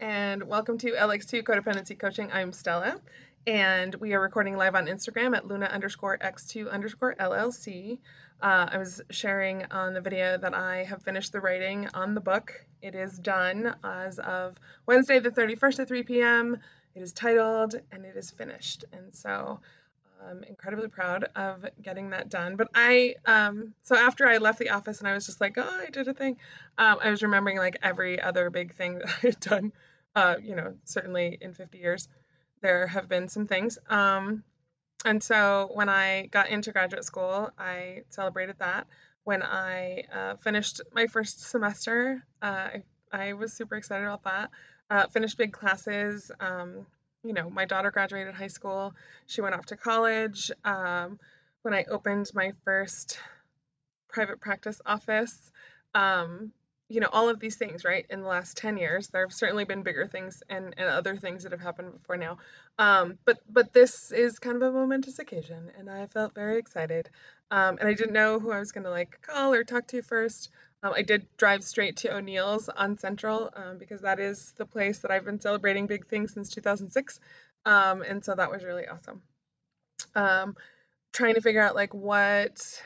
and welcome to LX2 Codependency Coaching. I'm Stella, and we are recording live on Instagram at Luna underscore X2 underscore LLC. Uh, I was sharing on the video that I have finished the writing on the book. It is done as of Wednesday, the 31st at 3 p.m. It is titled and it is finished. And so I'm incredibly proud of getting that done. But I, um, so after I left the office and I was just like, oh, I did a thing, um, I was remembering like every other big thing that I had done. Uh, you know, certainly in 50 years, there have been some things. Um, and so when I got into graduate school, I celebrated that. When I uh, finished my first semester, uh, I, I, was super excited about that. Uh, finished big classes. Um, you know, my daughter graduated high school. She went off to college. Um, when I opened my first private practice office, um, you know, all of these things, right? In the last 10 years, there have certainly been bigger things and, and other things that have happened before now. Um, but but this is kind of a momentous occasion, and I felt very excited. Um, and I didn't know who I was going to like call or talk to first. Um, I did drive straight to O'Neill's on Central um, because that is the place that I've been celebrating big things since 2006. Um, and so that was really awesome. Um, trying to figure out like what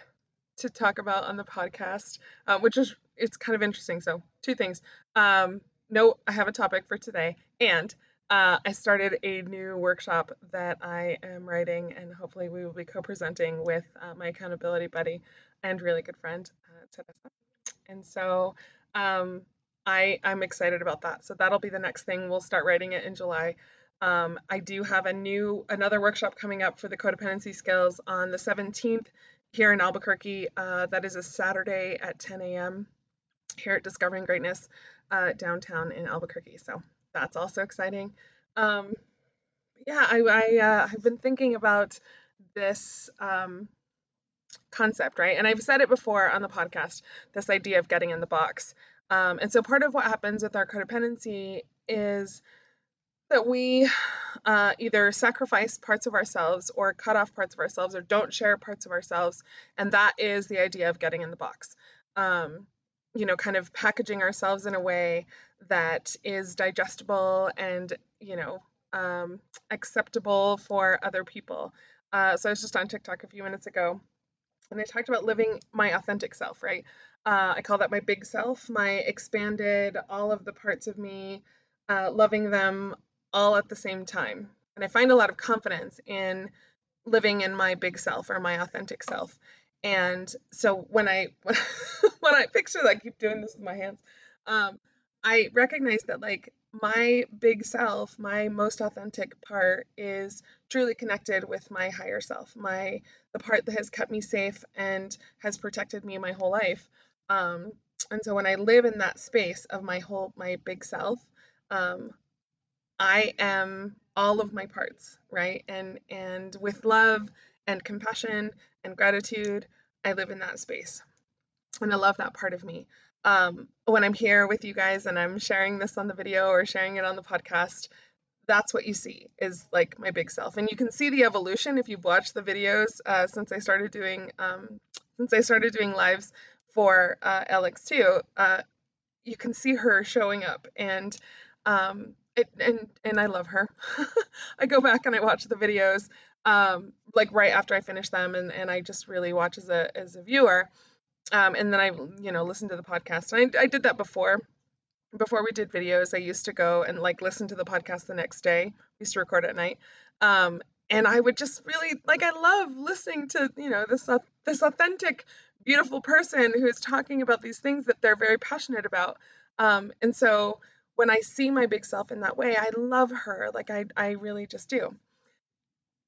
to talk about on the podcast, uh, which is it's kind of interesting. So two things. Um, no, I have a topic for today, and uh, I started a new workshop that I am writing, and hopefully we will be co-presenting with uh, my accountability buddy and really good friend uh, Teresa and so um, I I'm excited about that. So that'll be the next thing. We'll start writing it in July. Um, I do have a new another workshop coming up for the codependency skills on the 17th here in Albuquerque. Uh, that is a Saturday at 10 a.m. here at Discovering Greatness uh, downtown in Albuquerque. So that's also exciting. Um, yeah, I, I uh, I've been thinking about this um, concept, right? And I've said it before on the podcast this idea of getting in the box. Um, and so part of what happens with our codependency is that we uh, either sacrifice parts of ourselves or cut off parts of ourselves or don't share parts of ourselves. And that is the idea of getting in the box. Um, you know, kind of packaging ourselves in a way that is digestible and, you know, um, acceptable for other people. Uh, so I was just on TikTok a few minutes ago and I talked about living my authentic self, right? Uh, I call that my big self, my expanded, all of the parts of me, uh, loving them all at the same time. And I find a lot of confidence in living in my big self or my authentic self. And so when I when I picture that, I keep doing this with my hands. Um, I recognize that like my big self, my most authentic part is truly connected with my higher self, my the part that has kept me safe and has protected me my whole life. Um, and so when I live in that space of my whole my big self, um, I am all of my parts, right? And and with love and compassion and gratitude, I live in that space. And I love that part of me um, when I'm here with you guys and I'm sharing this on the video or sharing it on the podcast, that's what you see is like my big self. And you can see the evolution if you've watched the videos uh, since I started doing um, since I started doing lives for uh, LX2. Uh, you can see her showing up and um, it, and and I love her. I go back and I watch the videos um, like right after I finish them and, and I just really watch as a as a viewer um, and then I, you know, listened to the podcast. And I, I did that before. Before we did videos, I used to go and like listen to the podcast the next day. We used to record at night. Um, and I would just really like I love listening to you know this uh, this authentic, beautiful person who is talking about these things that they're very passionate about. Um, and so when I see my big self in that way, I love her. Like I I really just do.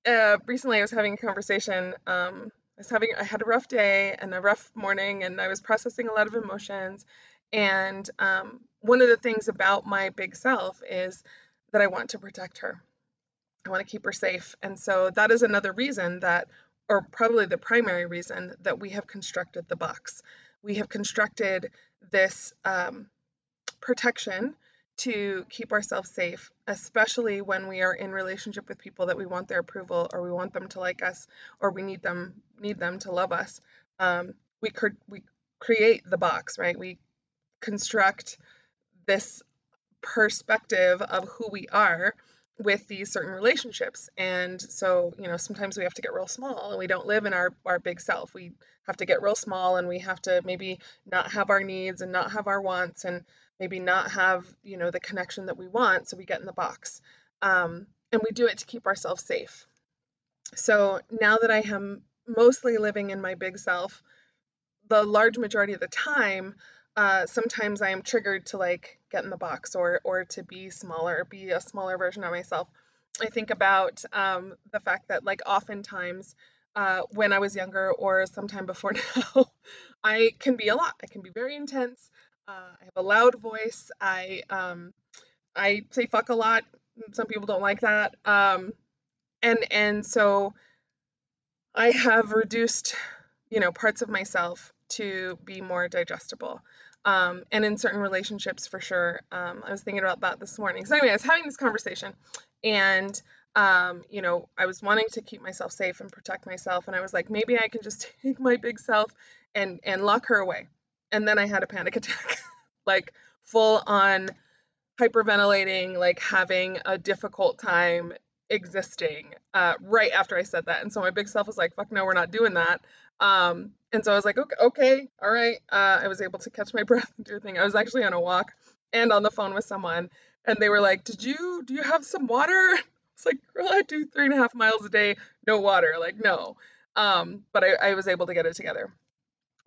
Uh, recently, I was having a conversation um, was having I had a rough day and a rough morning and I was processing a lot of emotions and um, one of the things about my big self is that I want to protect her. I want to keep her safe. And so that is another reason that or probably the primary reason that we have constructed the box. We have constructed this um, protection to keep ourselves safe, especially when we are in relationship with people that we want their approval or we want them to like us or we need them need them to love us. Um, we we create the box, right? We construct this perspective of who we are with these certain relationships. And so, you know, sometimes we have to get real small and we don't live in our, our big self. We have to get real small and we have to maybe not have our needs and not have our wants and maybe not have, you know, the connection that we want. So we get in the box. Um, and we do it to keep ourselves safe. So now that I am mostly living in my big self, the large majority of the time, uh, sometimes I am triggered to like get in the box or or to be smaller, be a smaller version of myself. I think about um, the fact that like oftentimes uh, when I was younger or sometime before now, I can be a lot. I can be very intense. Uh, I have a loud voice. I um, I say fuck a lot. Some people don't like that. Um, and and so I have reduced, you know, parts of myself to be more digestible. Um, and in certain relationships, for sure. Um, I was thinking about that this morning. So anyway, I was having this conversation, and um, you know, I was wanting to keep myself safe and protect myself, and I was like, maybe I can just take my big self and and lock her away. And then I had a panic attack, like full on hyperventilating, like having a difficult time existing uh, right after I said that. And so my big self was like, fuck no, we're not doing that. Um, and so I was like, okay, okay, all right. Uh, I was able to catch my breath and do a thing. I was actually on a walk and on the phone with someone, and they were like, "Did you do you have some water?" It's like, girl, I do three and a half miles a day, no water. Like, no. Um, but I, I was able to get it together.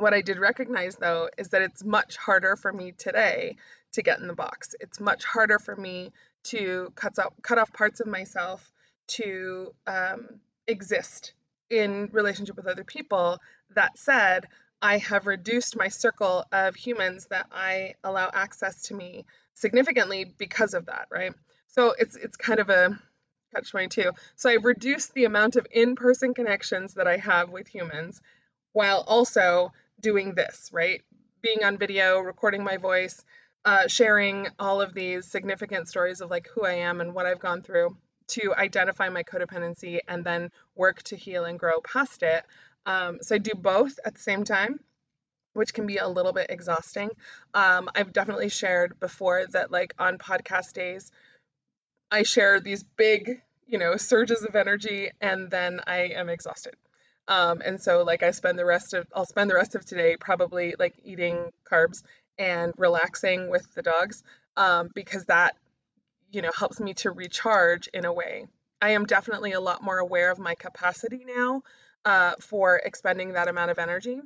What I did recognize though is that it's much harder for me today to get in the box. It's much harder for me to cut off cut off parts of myself to um, exist in relationship with other people. That said, I have reduced my circle of humans that I allow access to me significantly because of that, right? So it's it's kind of a catch 22. So I've reduced the amount of in-person connections that I have with humans while also doing this, right? Being on video, recording my voice, uh, sharing all of these significant stories of like who I am and what I've gone through to identify my codependency and then work to heal and grow past it. Um, so I do both at the same time, which can be a little bit exhausting. Um, I've definitely shared before that, like on podcast days, I share these big, you know, surges of energy and then I am exhausted. Um, and so like I spend the rest of I'll spend the rest of today probably like eating carbs and relaxing with the dogs um, because that you know helps me to recharge in a way. I am definitely a lot more aware of my capacity now uh, for expending that amount of energy.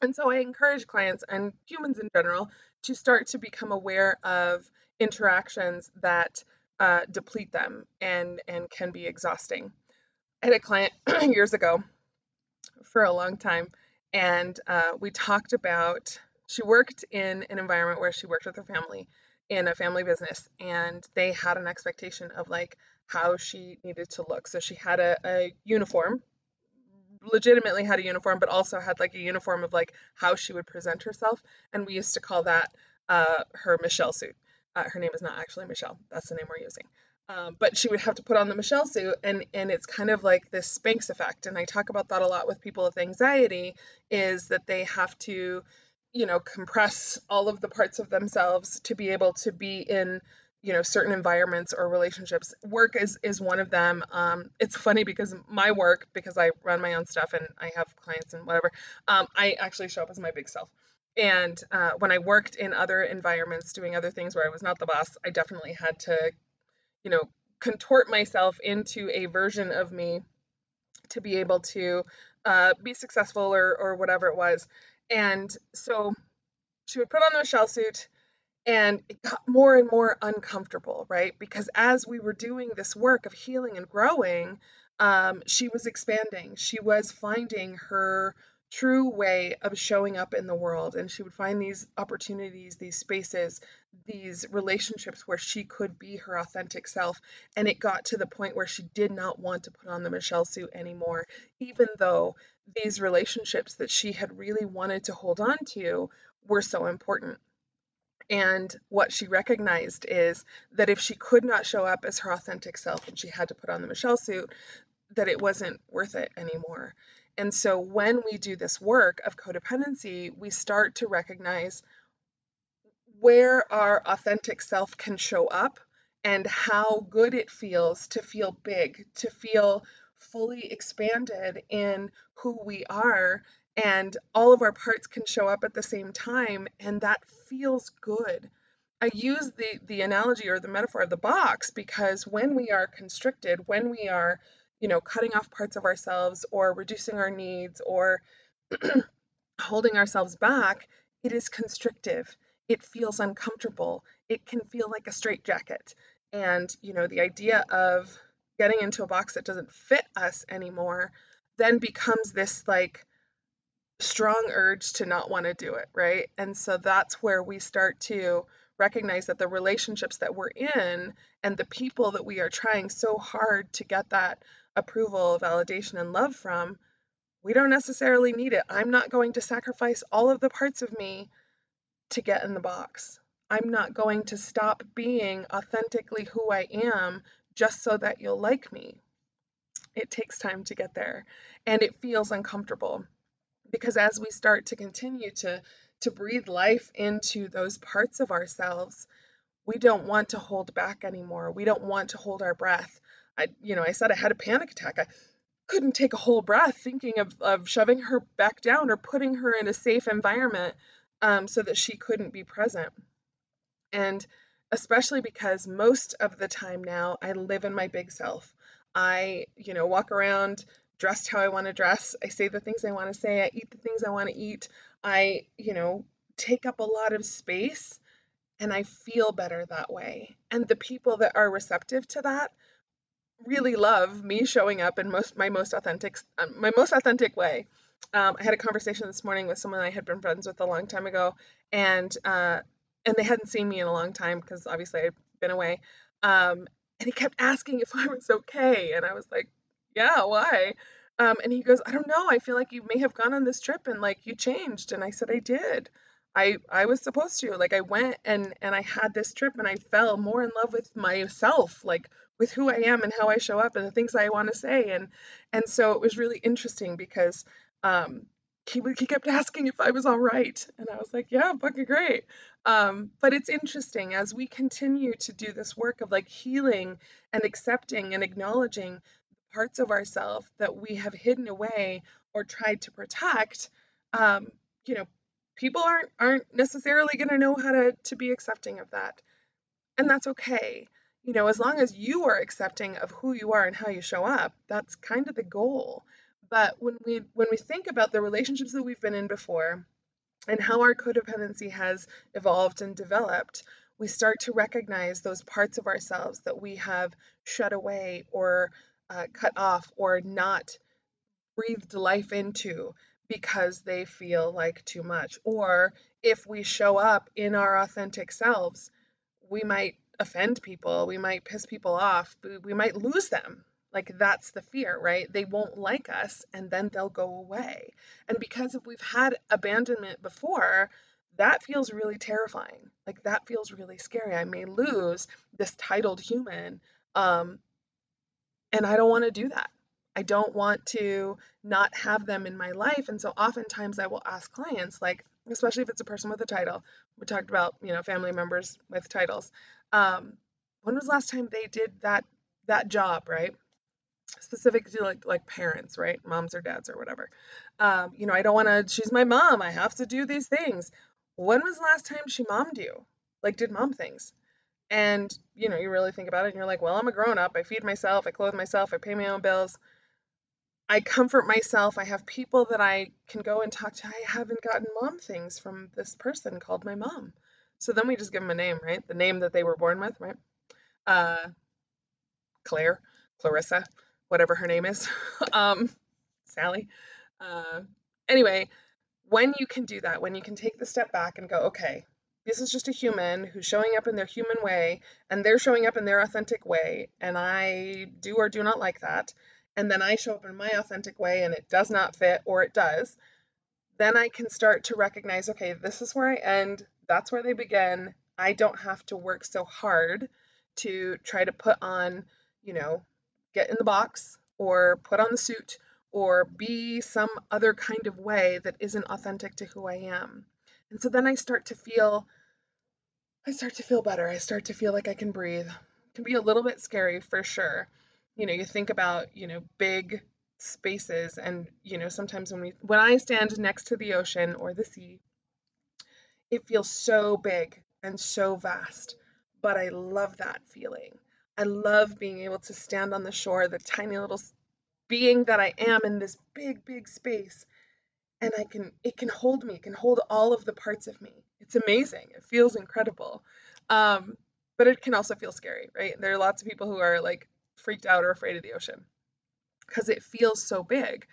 And so i encourage clients and humans in general to start to become aware of interactions that uh, deplete them and and can be exhausting. I had a client years ago for a long time and uh, we talked about she worked in an environment where she worked with her family in a family business and they had an expectation of like how she needed to look. So she had a, a uniform, legitimately had a uniform, but also had like a uniform of like how she would present herself. And we used to call that uh, her Michelle suit. Uh, her name is not actually Michelle. That's the name we're using. Um, but she would have to put on the Michelle suit, and and it's kind of like this Spanx effect. And I talk about that a lot with people with anxiety, is that they have to you know compress all of the parts of themselves to be able to be in you know certain environments or relationships work is is one of them um, it's funny because my work because i run my own stuff and i have clients and whatever um, i actually show up as my big self and uh, when i worked in other environments doing other things where i was not the boss i definitely had to you know contort myself into a version of me to be able to uh, be successful or or whatever it was and so she would put on the Michelle suit and it got more and more uncomfortable, right? Because as we were doing this work of healing and growing, um, she was expanding. She was finding her true way of showing up in the world. And she would find these opportunities, these spaces, these relationships where she could be her authentic self. And it got to the point where she did not want to put on the Michelle suit anymore, even though these relationships that she had really wanted to hold on to were so important. And what she recognized is that if she could not show up as her authentic self and she had to put on the Michelle suit, that it wasn't worth it anymore. And so when we do this work of codependency, we start to recognize where our authentic self can show up and how good it feels to feel big, to feel fully expanded in who we are and all of our parts can show up at the same time and that feels good. I use the the analogy or the metaphor of the box because when we are constricted, when we are, you know, cutting off parts of ourselves or reducing our needs or holding ourselves back, it is constrictive. It feels uncomfortable. It can feel like a straitjacket. And, you know, the idea of getting into a box that doesn't fit us anymore then becomes this like strong urge to not want to do it, right? And so that's where we start to recognize that the relationships that we're in and the people that we are trying so hard to get that approval, validation, and love from, we don't necessarily need it. I'm not going to sacrifice all of the parts of me to get in the box. I'm not going to stop being authentically who I am just so that you'll like me. It takes time to get there and it feels uncomfortable because as we start to continue to to breathe life into those parts of ourselves, we don't want to hold back anymore. We don't want to hold our breath. I you know, I said I had a panic attack. I couldn't take a whole breath thinking of, of shoving her back down or putting her in a safe environment um, so that she couldn't be present. And especially because most of the time now I live in my big self. I, you know, walk around dressed how I want to dress. I say the things I want to say. I eat the things I want to eat. I, you know, take up a lot of space and I feel better that way. And the people that are receptive to that really love me showing up in most my most authentic um, my most authentic way. Um, I had a conversation this morning with someone I had been friends with a long time ago, and uh, and they hadn't seen me in a long time because obviously I'd been away. Um, and he kept asking if I was okay, and I was like, "Yeah, why?" Um, and he goes, "I don't know. I feel like you may have gone on this trip and like you changed." And I said, "I did. I I was supposed to. Like I went and and I had this trip and I fell more in love with myself, like with who I am and how I show up and the things I want to say and and so it was really interesting because um he he kept asking if I was all right and I was like, "Yeah, fucking great." Um but it's interesting as we continue to do this work of like healing and accepting and acknowledging parts of ourselves that we have hidden away or tried to protect, um, you know, people aren't aren't necessarily going to know how to to be accepting of that, and that's okay. You know, as long as you are accepting of who you are and how you show up, that's kind of the goal. But when we when we think about the relationships that we've been in before and how our codependency has evolved and developed, we start to recognize those parts of ourselves that we have shut away or uh, cut off or not breathed life into because they feel like too much. Or if we show up in our authentic selves, we might offend people, we might piss people off, we might lose them. Like that's the fear, right? They won't like us and then they'll go away. And because if we've had abandonment before, that feels really terrifying. Like that feels really scary. I may lose this titled human um, and I don't want to do that. I don't want to not have them in my life. And so oftentimes I will ask clients, like, especially if it's a person with a title, we talked about, you know, family members with titles. Um, when was last time they did that that job, right? Specific to like like parents, right? Moms or dads or whatever. Um, you know, I don't want to. She's my mom. I have to do these things. When was the last time she mommed you? Like, did mom things? And, you know, you really think about it and you're like, well, I'm a grown up. I feed myself, I clothe myself, I pay my own bills. I comfort myself. I have people that I can go and talk to. I haven't gotten mom things from this person called my mom. So then we just give them a name, right? The name that they were born with, right? Uh, Claire, Clarissa, whatever her name is. um, Sally. Uh, anyway, when you can do that, when you can take the step back and go, okay, this is just a human who's showing up in their human way and they're showing up in their authentic way and i do or do not like that. And then i show up in my authentic way and it does not fit or it does. Then i can start to recognize okay this is where i end that's where they begin. I don't have to work so hard to try to put on you know get in the box or put on the suit or be some other kind of way that isn't authentic to who i am and so then I start to feel I start to feel better. I start to feel like I can breathe. It can be a little bit scary for sure. You know, you think about, you know, big spaces and, you know, sometimes when we when I stand next to the ocean or the sea, it feels so big and so vast. But I love that feeling. I love being able to stand on the shore, the tiny little being that I am in this big, big space. And I can, it can hold me, it can hold all of the parts of me. It's amazing. It feels incredible. Um, but it can also feel scary, right? There are lots of people who are like freaked out or afraid of the ocean because it feels so big.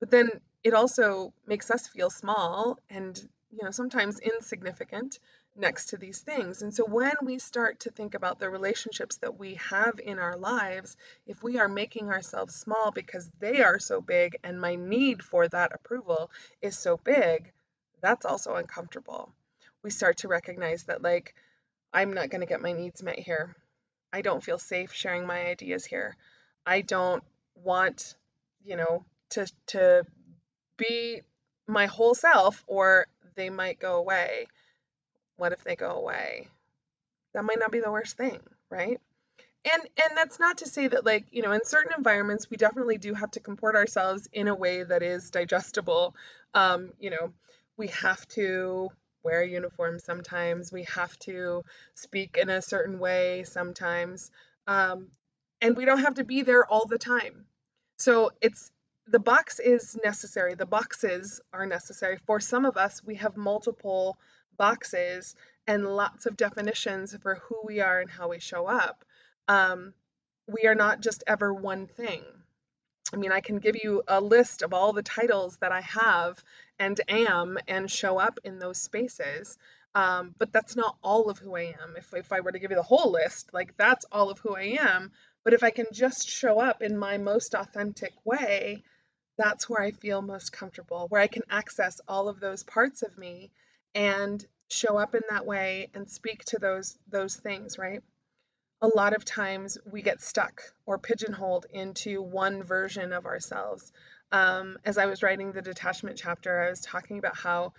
But then it also makes us feel small and, you know, sometimes insignificant next to these things. And so when we start to think about the relationships that we have in our lives, if we are making ourselves small because they are so big and my need for that approval is so big, that's also uncomfortable. We start to recognize that, like, I'm not going to get my needs met here. I don't feel safe sharing my ideas here. I don't want, you know, to to be my whole self or they might go away. What if they go away? That might not be the worst thing, right? And and that's not to say that like, you know, in certain environments we definitely do have to comport ourselves in a way that is digestible. Um, you know, we have to wear a uniform sometimes. We have to speak in a certain way sometimes. Um, and we don't have to be there all the time. So it's the box is necessary. The boxes are necessary. For some of us, we have multiple boxes and lots of definitions for who we are and how we show up. Um, we are not just ever one thing. I mean, I can give you a list of all the titles that I have and am and show up in those spaces. Um, but that's not all of who I am. If, if I were to give you the whole list, like that's all of who I am. But if I can just show up in my most authentic way, that's where I feel most comfortable, where I can access all of those parts of me and show up in that way and speak to those those things, right? a lot of times we get stuck or pigeonholed into one version of ourselves. Um, as I was writing the detachment chapter, I was talking about how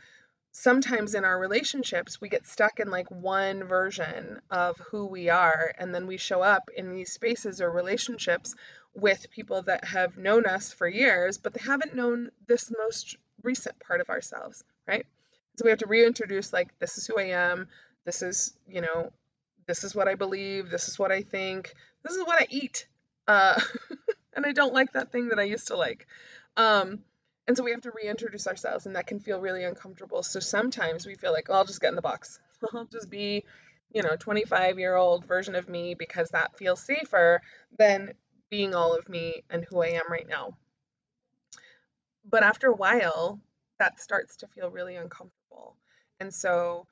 sometimes in our relationships we get stuck in like one version of who we are, and then we show up in these spaces or relationships with people that have known us for years, but they haven't known this most recent part of ourselves, right? So we have to reintroduce, like, this is who I am. This is, you know, this is what I believe, this is what I think, this is what I eat. Uh, and I don't like that thing that I used to like. Um, and so we have to reintroduce ourselves, and that can feel really uncomfortable. So sometimes we feel like, oh, I'll just get in the box. I'll just be, you know, 25 year old version of me because that feels safer than being all of me and who I am right now. But after a while, that starts to feel really uncomfortable. And so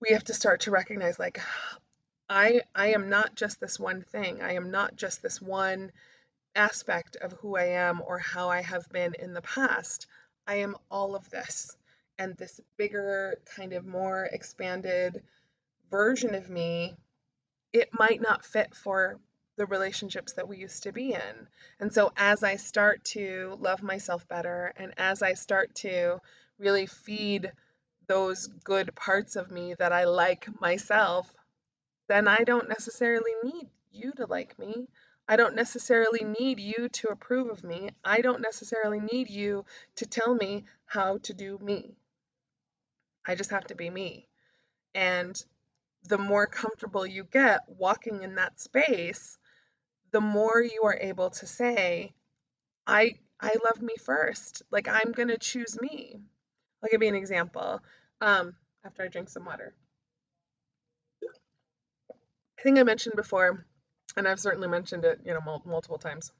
we have to start to recognize like I I am not just this one thing. I am not just this one aspect of who I am or how I have been in the past. I am all of this and this bigger kind of more expanded version of me it might not fit for the relationships that we used to be in. And so as I start to love myself better and as I start to really feed those good parts of me that I like myself, then I don't necessarily need you to like me. I don't necessarily need you to approve of me. I don't necessarily need you to tell me how to do me. I just have to be me. And the more comfortable you get walking in that space, the more you are able to say, I I love me first. Like I'm going to choose me. I'll give you an example. Um, after I drink some water. I think I mentioned before, and I've certainly mentioned it, you know, mul- multiple times.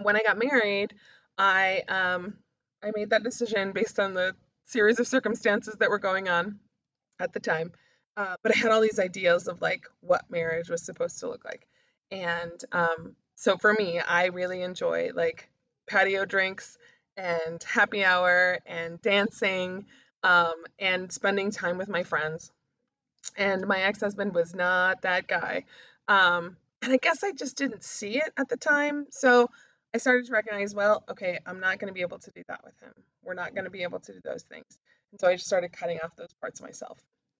When I got married, I um, I made that decision based on the series of circumstances that were going on at the time. Uh, but I had all these ideas of like what marriage was supposed to look like, and um, so for me, I really enjoy like patio drinks and happy hour and dancing um, and spending time with my friends. And my ex husband was not that guy. Um, and I guess I just didn't see it at the time. So I started to recognize, well, okay, I'm not going to be able to do that with him. We're not going to be able to do those things. And so I just started cutting off those parts of myself.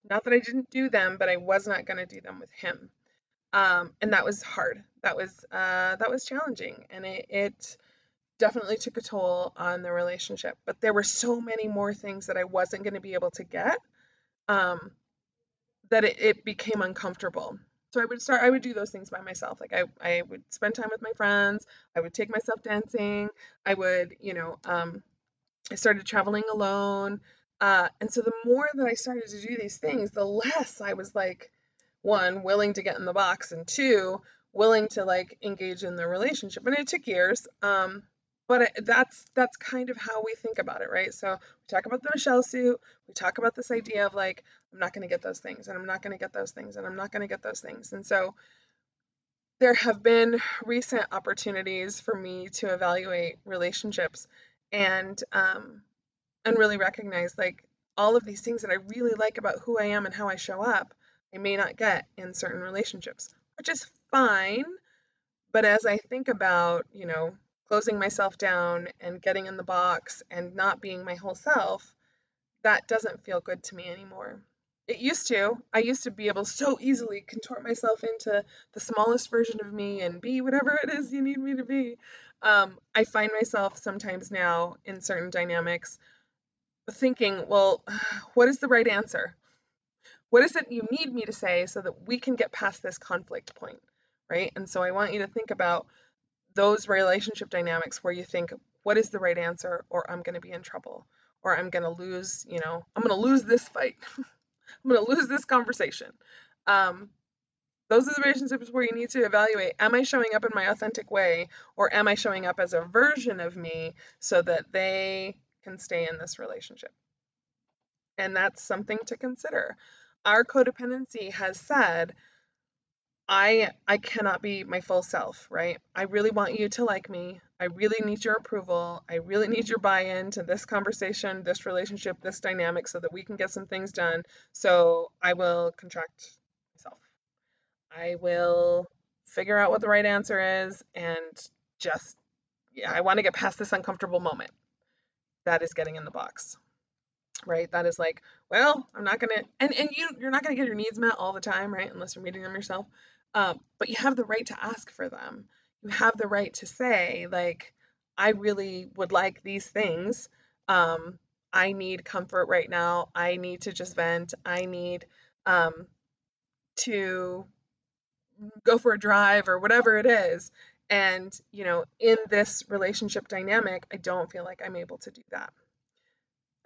Not that I didn't do them, but I was not going to do them with him. Um, and that was hard. That was uh, that was challenging, and it, it definitely took a toll on the relationship. But there were so many more things that I wasn't going to be able to get um, that it, it became uncomfortable. So I would start. I would do those things by myself. Like I, I would spend time with my friends. I would take myself dancing. I would, you know, um, I started traveling alone. Uh, and so the more that I started to do these things, the less I was like, one, willing to get in the box, and two, willing to like engage in the relationship. And it took years. Um, but that's that's kind of how we think about it, right? So we talk about the Michelle suit. We talk about this idea of like, I'm not going to get those things, and I'm not going to get those things, and I'm not going to get those things. And so there have been recent opportunities for me to evaluate relationships and um, and really recognize like all of these things that I really like about who I am and how I show up, I may not get in certain relationships, which is fine. But as I think about, you know, closing myself down and getting in the box and not being my whole self, that doesn't feel good to me anymore. It used to. I used to be able so easily contort myself into the smallest version of me and be whatever it is you need me to be. Um, I find myself sometimes now in certain dynamics thinking, well, what is the right answer? What is it you need me to say so that we can get past this conflict point, right? And so I want you to think about those relationship dynamics where you think, what is the right answer, or I'm going to be in trouble, or I'm going to lose, you know, I'm going to lose this fight, I'm going to lose this conversation. Um, those are the relationships where you need to evaluate am I showing up in my authentic way, or am I showing up as a version of me so that they can stay in this relationship? And that's something to consider. Our codependency has said I I cannot be my full self, right? I really want you to like me. I really need your approval. I really need your buy-in to this conversation, this relationship, this dynamic so that we can get some things done. So I will contract myself. I will figure out what the right answer is and just yeah, I want to get past this uncomfortable moment. That is getting in the box. Right? That is like, well, I'm not gonna and, and you you're not gonna get your needs met all the time, right? Unless you're meeting them yourself. Um, but you have the right to ask for them. You have the right to say, like, I really would like these things. Um, I need comfort right now. I need to just vent. I need um, to go for a drive or whatever it is. And, you know, in this relationship dynamic, I don't feel like I'm able to do that.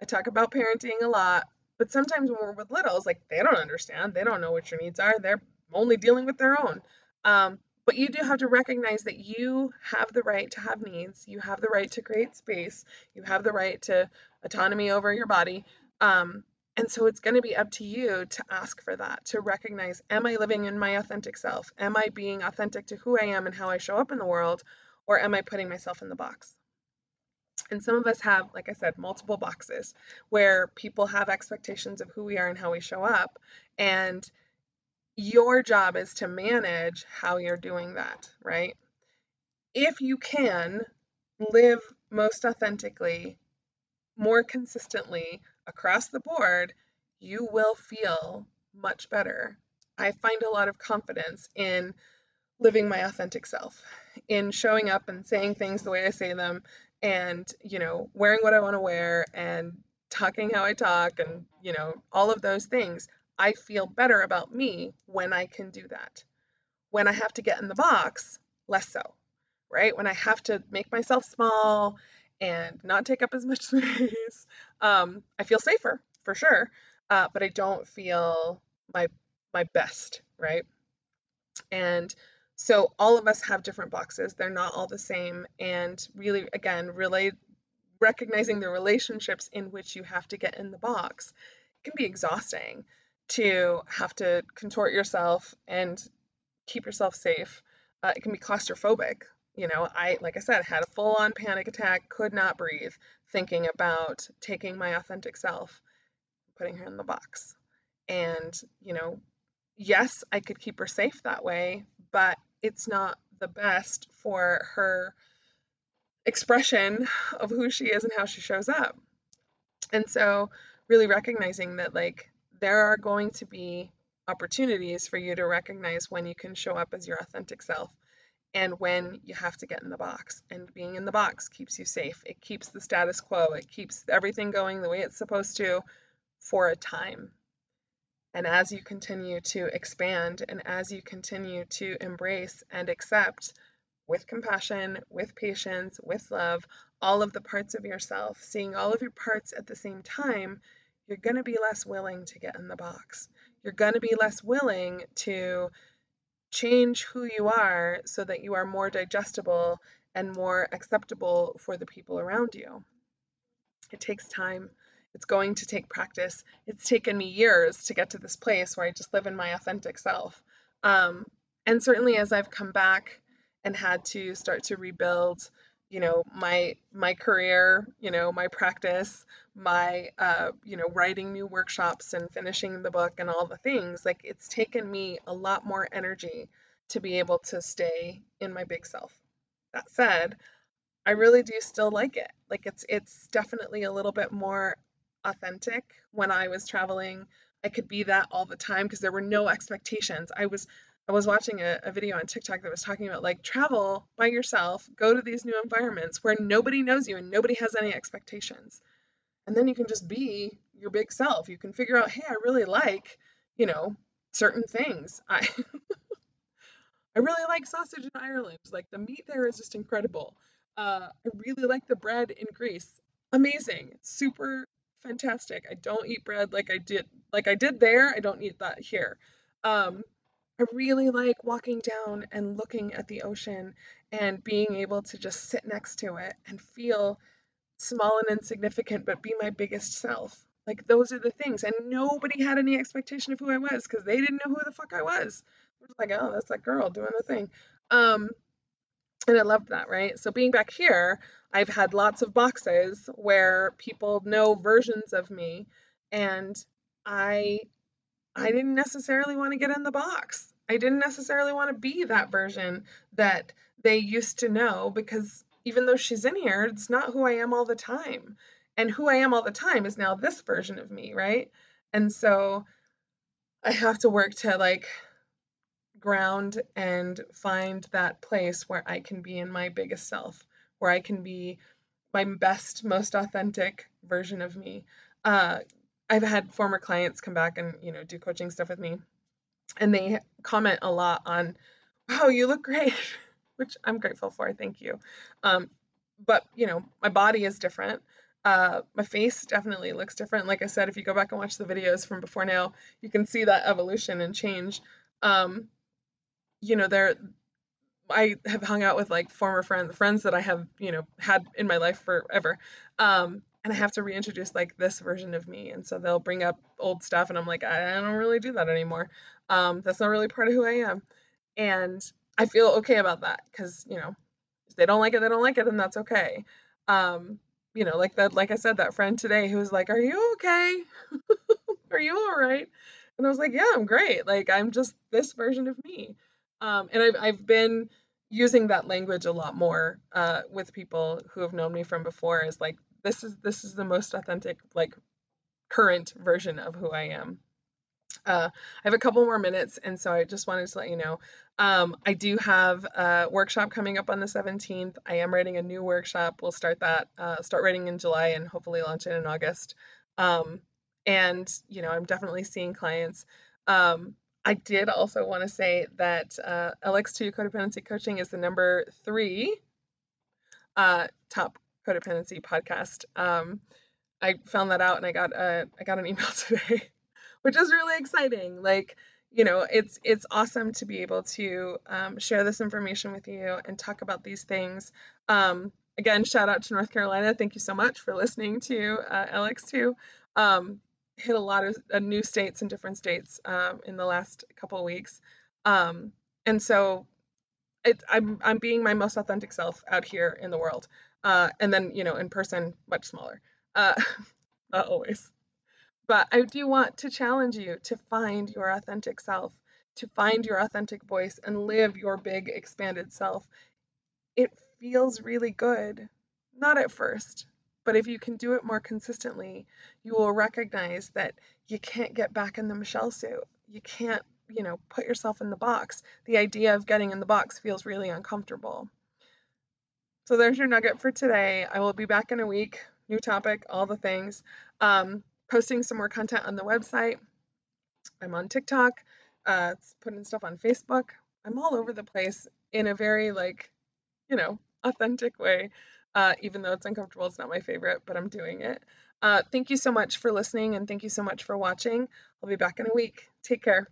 I talk about parenting a lot, but sometimes when we're with littles, like they don't understand. They don't know what your needs are. They're only dealing with their own. Um, but you do have to recognize that you have the right to have needs. You have the right to create space. You have the right to autonomy over your body. Um, and so it's going to be up to you to ask for that, to recognize am I living in my authentic self? Am I being authentic to who I am and how I show up in the world? Or am I putting myself in the box? And some of us have, like I said, multiple boxes where people have expectations of who we are and how we show up. And your job is to manage how you're doing that, right? If you can live most authentically, more consistently across the board, you will feel much better. I find a lot of confidence in living my authentic self, in showing up and saying things the way I say them, and, you know, wearing what I want to wear and talking how I talk and, you know, all of those things. I feel better about me when I can do that. When I have to get in the box, less so, right? When I have to make myself small and not take up as much space, um, I feel safer for sure, uh, but I don't feel my my best, right? And so all of us have different boxes. They're not all the same, and really, again, really recognizing the relationships in which you have to get in the box can be exhausting to have to contort yourself and keep yourself safe. Uh, it can be claustrophobic. You know, I, like I said, had a full on panic attack, could not breathe, thinking about taking my authentic self, putting her in the box. And, you know, yes, I could keep her safe that way, but it's not the best for her expression of who she is and how she shows up. And so, really recognizing that, like, there are going to be opportunities for you to recognize when you can show up as your authentic self and when you have to get in the box. And being in the box keeps you safe. It keeps the status quo. It keeps everything going the way it's supposed to for a time. And as you continue to expand and as you continue to embrace and accept with compassion, with patience, with love, all of the parts of yourself, seeing all of your parts at the same time, you're going to be less willing to get in the box. You're going to be less willing to change who you are so that you are more digestible and more acceptable for the people around you. It takes time. It's going to take practice. It's taken me years to get to this place where I just live in my authentic self. Um, and certainly as I've come back and had to start to rebuild you know my my career you know my practice my uh, you know writing new workshops and finishing the book and all the things like it's taken me a lot more energy to be able to stay in my big self. That said i really do still like it. Like it's it's definitely a little bit more authentic. When i was traveling i could be that all the time because there were no expectations. I was I was watching a, a, video on TikTok that was talking about like travel by yourself, go to these new environments where nobody knows you and nobody has any expectations. And then you can just be your big self. You can figure out, hey, I really like, you know, certain things. I I really like sausage in Ireland. Like the meat there is just incredible. Uh, I really like the bread in Greece. Amazing. Super fantastic. I don't eat bread like I did like I did there. I don't eat that here. Um, I really like walking down and looking at the ocean and being able to just sit next to it and feel small and insignificant, but be my biggest self. Like those are the things. And nobody had any expectation of who I was because they didn't know who the fuck I was. Like, oh, that's that girl doing the thing. Um, and I loved that, right? So being back here, I've had lots of boxes where people know versions of me, and I I didn't necessarily want to get in the box. I didn't necessarily want to be that version that they used to know because even though she's in here, it's not who I am all the time. And who I am all the time is now this version of me, right? And so I have to work to like ground and find that place where I can be in my biggest self, where I can be my best, most authentic version of me. Uh, I've had former clients come back and you know do coaching stuff with me, and they comment a lot on, "Wow, you look great," which I'm grateful for. Thank you. Um, but you know, my body is different. Uh, my face definitely looks different. Like I said, if you go back and watch the videos from before now, you can see that evolution and change. Um, you know, there, I have hung out with like former friends, friends that I have, you know, had in my life forever. Um, and I have to reintroduce like this version of me. And so they'll bring up old stuff, and I'm like, I don't really do that anymore. Um, that's not really part of who I am. And I feel okay about that because, you know, if they don't like it, they don't like it, and that's okay. Um, you know, like that, like I said, that friend today who was like, Are you okay? Are you all right? And I was like, Yeah, I'm great. Like, I'm just this version of me. Um, and I've, I've been using that language a lot more uh, with people who have known me from before is like this is this is the most authentic like current version of who I am. Uh, I have a couple more minutes, and so I just wanted to let you know um, I do have a workshop coming up on the 17th. I am writing a new workshop. We'll start that, uh, start writing in July, and hopefully launch it in August. Um, and you know, I'm definitely seeing clients. Um, I did also want to say that uh, LX2 codependency coaching is the number three uh, top codependency podcast. Um, I found that out and I got a I got an email today, which is really exciting. Like you know, it's it's awesome to be able to um, share this information with you and talk about these things. Um, again, shout out to North Carolina. Thank you so much for listening to uh, LX2. Um, hit a lot of uh, new states and different states um, in the last couple of weeks, um, and so it, I'm I'm being my most authentic self out here in the world. Uh, and then, you know, in person, much smaller. Uh, not always. But I do want to challenge you to find your authentic self, to find your authentic voice and live your big, expanded self. It feels really good. Not at first. But if you can do it more consistently, you will recognize that you can't get back in the Michelle suit. You can't, you know, put yourself in the box. The idea of getting in the box feels really uncomfortable. So there's your nugget for today. I will be back in a week. New topic, all the things. Um, posting some more content on the website. I'm on TikTok, uh, putting stuff on Facebook. I'm all over the place in a very like, you know, authentic way. Uh, even though it's uncomfortable, it's not my favorite, but I'm doing it. Uh, thank you so much for listening and thank you so much for watching. I'll be back in a week. Take care.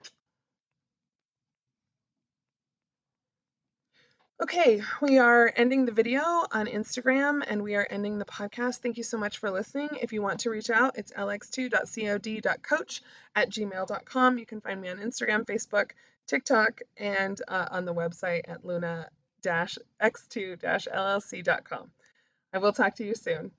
Okay, we are ending the video on Instagram and we are ending the podcast. Thank you so much for listening. If you want to reach out, it's lx2.cod.coach at gmail.com. You can find me on Instagram, Facebook, TikTok, and uh, on the website at luna x2-llc.com. I will talk to you soon.